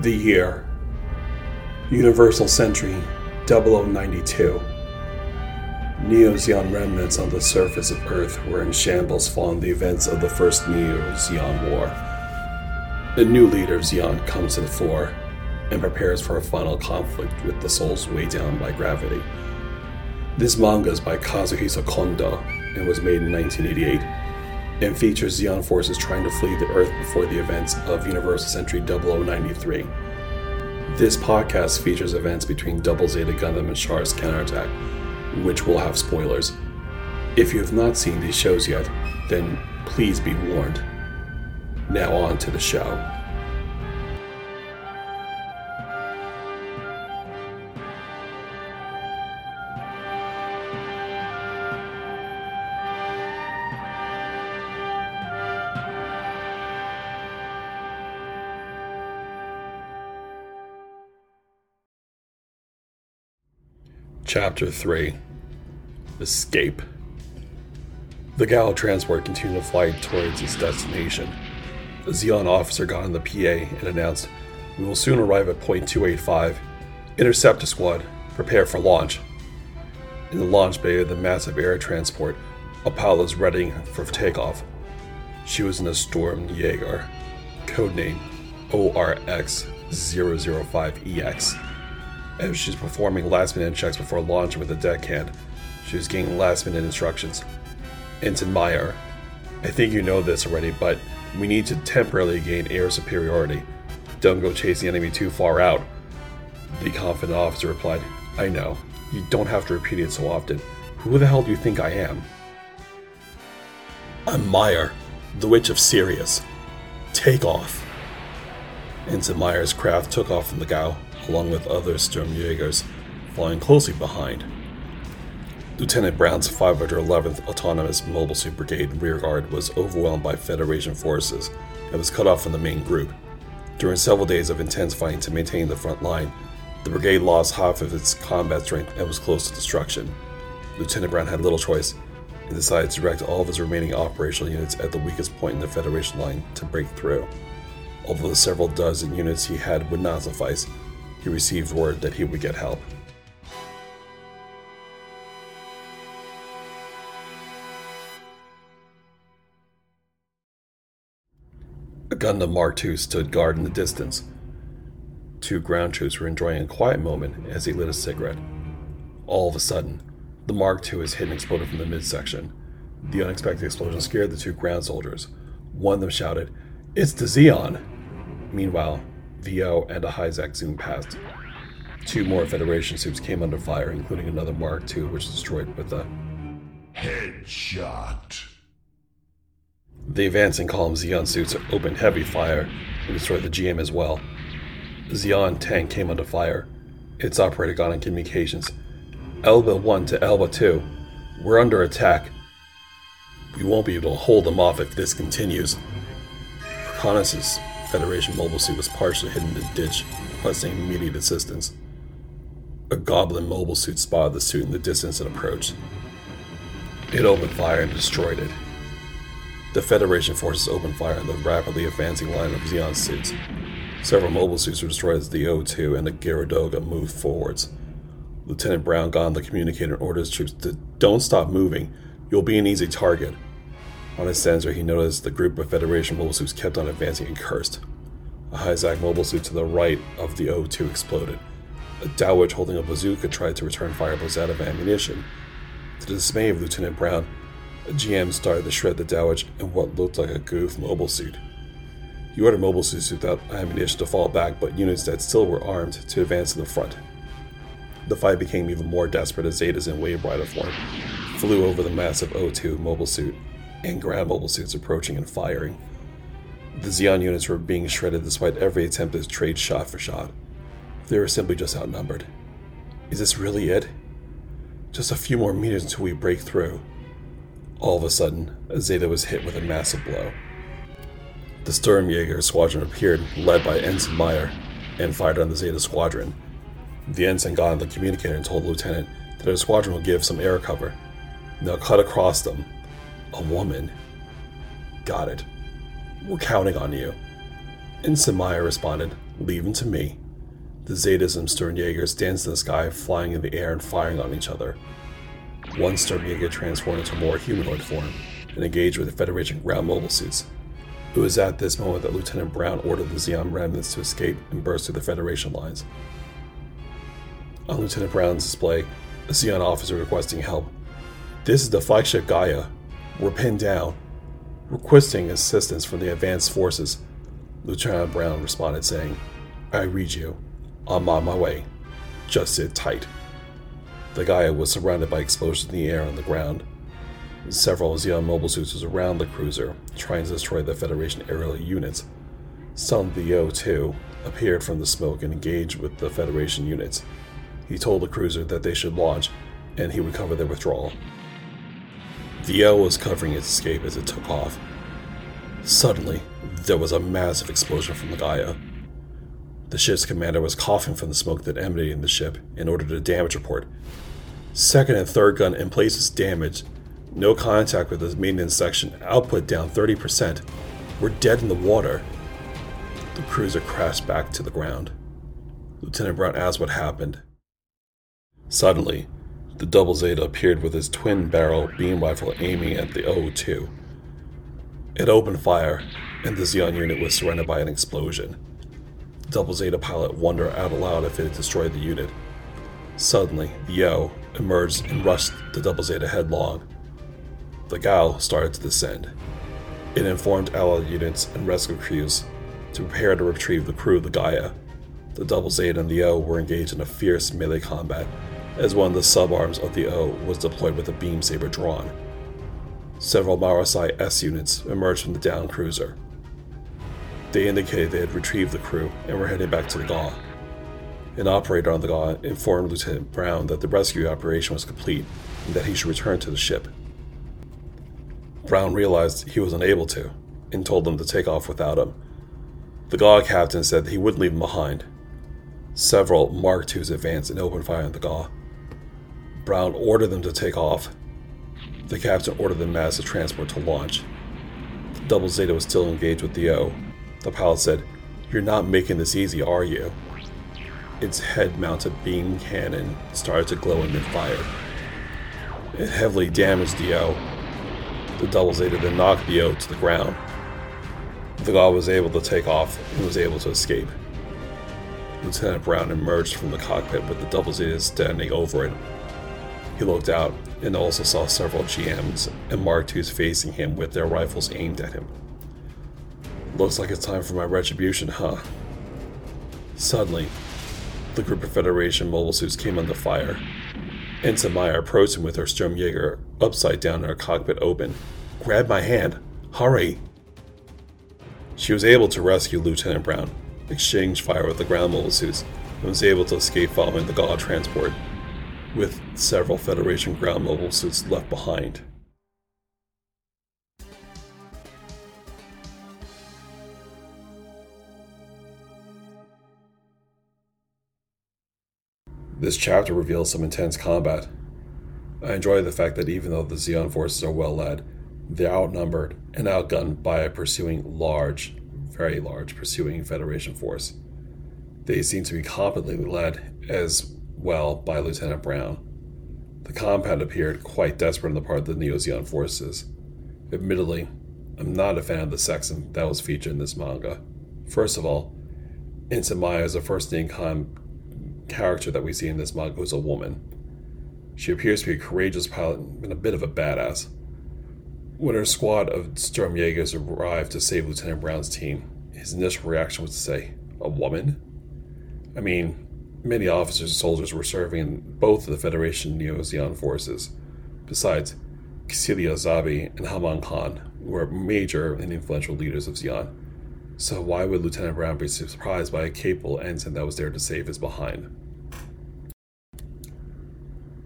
The year Universal Century 0092. Neo Zeon remnants on the surface of Earth were in shambles following the events of the First Neo Zeon War. The new leader of Zeon comes to the fore and prepares for a final conflict with the souls weighed down by gravity. This manga is by Kazuhisa Kondo and was made in 1988 and features Zeon forces trying to flee the Earth before the events of Universal Century 0093. This podcast features events between Double Zeta Gundam and Char's counterattack, which will have spoilers. If you have not seen these shows yet, then please be warned. Now on to the show. Chapter 3 Escape. The Gaw transport continued to fly towards its destination. A Zeon officer got on the PA and announced, We will soon arrive at point 285. Intercept a squad. Prepare for launch. In the launch bay of the massive air transport, Apollo is readying for takeoff. She was in a Sturmjäger, codename ORX 005EX. As she's performing last minute checks before launching with the deckhand, she was getting last minute instructions. Ensign Meyer, I think you know this already, but we need to temporarily gain air superiority. Don't go chase the enemy too far out. The confident officer replied, I know. You don't have to repeat it so often. Who the hell do you think I am? I'm Meyer, the Witch of Sirius. Take off. Ensign Meyer's craft took off from the Gaw, along with other Sturmjägers, flying closely behind. Lieutenant Brown's 511th Autonomous Mobile Suit Brigade rearguard was overwhelmed by Federation forces and was cut off from the main group. During several days of intense fighting to maintain the front line, the brigade lost half of its combat strength and was close to destruction. Lieutenant Brown had little choice and decided to direct all of his remaining operational units at the weakest point in the Federation line to break through. Although the several dozen units he had would not suffice, he received word that he would get help. A Gundam Mark II stood guard in the distance. Two ground troops were enjoying a quiet moment as he lit a cigarette. All of a sudden, the Mark II was hit and exploded from the midsection. The unexpected explosion scared the two ground soldiers. One of them shouted, It's the Zeon! Meanwhile, VO and a Hyzak zoomed past. Two more Federation suits came under fire, including another Mark II, which destroyed with a headshot. The advancing column Zeon suits opened heavy fire and destroyed the GM as well. The Zeon tank came under fire. Its operator got on communications. Elba 1 to Elba 2. We're under attack. We won't be able to hold them off if this continues. Reconnaissance Federation mobile suit was partially hidden in the ditch, requesting immediate assistance. A goblin mobile suit spotted the suit in the distance and approached. It opened fire and destroyed it. The Federation forces opened fire on the rapidly advancing line of Zeon suits. Several mobile suits were destroyed as the O2 and the Geara Doga moved forwards. Lieutenant Brown got on the communicator and ordered his troops to don't stop moving. You'll be an easy target. On his sensor, he noticed the group of Federation mobile suits kept on advancing and cursed. A Hyzak mobile suit to the right of the O2 exploded. A Dwadge holding a bazooka tried to return fire but was out of ammunition. To the dismay of Lieutenant Brown, a GM started to shred the Dwadge in what looked like a goof mobile suit. He ordered mobile suits without ammunition to fall back, but units that still were armed to advance to the front. The fight became even more desperate as Zetas in Wave Rider form flew over the massive O2 mobile suit and ground mobile suits approaching and firing. The Zeon units were being shredded despite every attempt to trade shot for shot. They were simply just outnumbered. Is this really it? Just a few more meters until we break through. All of a sudden, Zeta was hit with a massive blow. The Sturmjäger squadron appeared, led by Ensign Meyer, and fired on the Zeta squadron. The ensign got on the communicator and told the lieutenant that their squadron will give some air cover. Now cut across them, a woman. Got it. We're counting on you. Ensign Meyer responded, Leave him to me. The Zetas and Sturmjägers danced in the sky, flying in the air and firing on each other. One Sturmjäger transformed into a more humanoid form and engaged with the Federation ground mobile suits. It was at this moment that Lieutenant Brown ordered the Zeon remnants to escape and burst through the Federation lines. On Lieutenant Brown's display, a Zeon officer requesting help. This is the flagship Gaia. We're pinned down. Requesting assistance from the advanced forces, Lieutenant Brown responded, saying, I read you. I'm on my way. Just sit tight. The Gaia was surrounded by explosions in the air and the ground. Several Zeon mobile suits was around the cruiser, trying to destroy the Federation aerial units. Some of the O2 appeared from the smoke and engaged with the Federation units. He told the cruiser that they should launch, and he would cover their withdrawal. The L was covering its escape as it took off. Suddenly, there was a massive explosion from the Gaia. The ship's commander was coughing from the smoke that emanated in the ship and ordered a damage report. Second and third gun in place was damaged, no contact with the maintenance section. Output down 30%. We're dead in the water. The cruiser crashed back to the ground. Lieutenant Brown asked what happened. Suddenly, the Double Zeta appeared with his twin barrel beam rifle aiming at the O2. It opened fire, and the Zeon unit was surrounded by an explosion. The Double Zeta pilot wondered out aloud if it had destroyed the unit. Suddenly, the O emerged and rushed the Double Zeta headlong. The Gaw started to descend. It informed allied units and rescue crews to prepare to retrieve the crew of the Gaia. The Double Zeta and the O were engaged in a fierce melee combat, as one of the subarms of the O was deployed with a beam saber drawn. Several Marasai S units emerged from the downed cruiser. They indicated they had retrieved the crew and were heading back to the Gaw. An operator on the Gaw informed Lieutenant Brown that the rescue operation was complete and that he should return to the ship. Brown realized he was unable to and told them to take off without him. The Gaw captain said he wouldn't leave him behind. Several Mark IIs advanced and opened fire on the Gaw. Brown ordered them to take off. The captain ordered the massive transport to launch. The Double Zeta was still engaged with the O. The pilot said, You're not making this easy, are you? Its head mounted beam cannon started to glow and then fired. It heavily damaged the O, the double Zeta then knocked the O to the ground. The Gaw was able to take off and was able to escape. Lieutenant Brown emerged from the cockpit with the double Zeta standing over it. He looked out and also saw several GMs and Mark IIs facing him with their rifles aimed at him. Looks like it's time for my retribution, huh? Suddenly, the group of Federation mobile suits came under fire. Ensign Meyer approached him with her Sturmjäger upside down and her cockpit open. Grab my hand. Hurry! She was able to rescue Lieutenant Brown, exchange fire with the ground mobile suits, and was able to escape following the Gaw transport, with several Federation ground mobile suits left behind. This chapter reveals some intense combat. I enjoy the fact that even though the Zeon forces are well led, they're outnumbered and outgunned by a pursuing large, very large pursuing Federation force. They seem to be competently led as well by Lieutenant Brown. The compound appeared quite desperate on the part of the Neo Zeon forces. Admittedly, I'm not a fan of the section that was featured in this manga. First of all, Ensign Maya is the first con character that we see in this manga who's a woman. She appears to be a courageous pilot and a bit of a badass. When her squad of Sturmjägers arrived to save Lieutenant Brown's team, his initial reaction was to say, A woman? I mean, many officers and soldiers were serving in both the Federation Neo Zeon forces. Besides, Kycilia Zabi and Haman Karn were major and influential leaders of Zeon. So why would Lieutenant Brown be surprised by a capable ensign that was there to save his behind?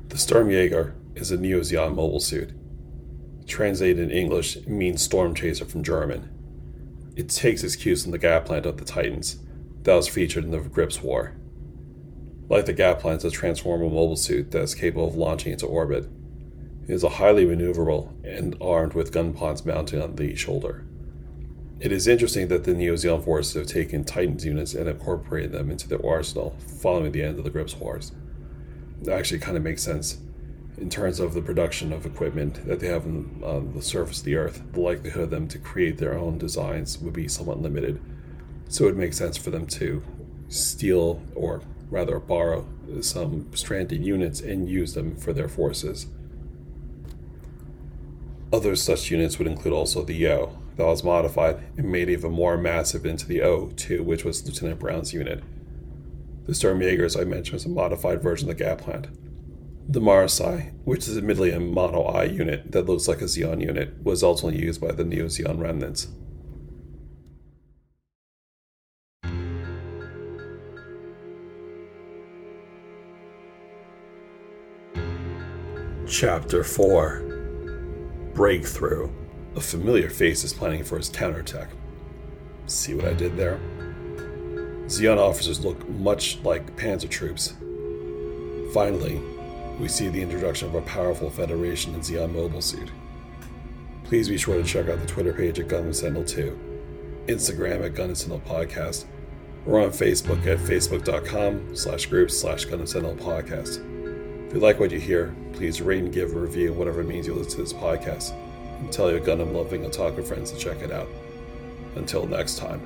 The Sturmjäger is a Neo Zeon mobile suit. Translated in English, it means storm chaser from German. It takes its cues from the Gaplant of the Titans that was featured in the Gryps War. Like the Gaplant, it's a transformable mobile suit that is capable of launching into orbit. It is a highly maneuverable and armed with gun pods mounted on the shoulder. It is interesting that the Neo Zeon forces have taken Titan's units and incorporated them into their arsenal following the end of the Gryps Wars. It actually kind of makes sense. In terms of the production of equipment that they have on the surface of the Earth, the likelihood of them to create their own designs would be somewhat limited. So it makes sense for them to steal, or rather borrow, some stranded units and use them for their forces. Other such units would include also the Yo, that was modified and made even more massive into the O2, which was Lieutenant Brown's unit. The Sturmjägers I mentioned was a modified version of the Gaplant. The Marasai, which is admittedly a mono-eye unit that looks like a Zeon unit, was ultimately used by the Neo Zeon remnants. Chapter 4 Breakthrough a familiar face is planning for his counterattack. See what I did there? Zeon officers look much like panzer troops. Finally, we see the introduction of a powerful Federation in Zeon mobile suit. Please be sure to check out the Twitter page at Gundam Sentinel 2, Instagram at Gundam Sentinel Podcast, or on Facebook at facebook.com slash groups slash Gundam Sentinel Podcast. If you like what you hear, please rate and give a review, whatever means you listen to this podcast and tell your Gundam loving otaku friends to check it out. Until next time.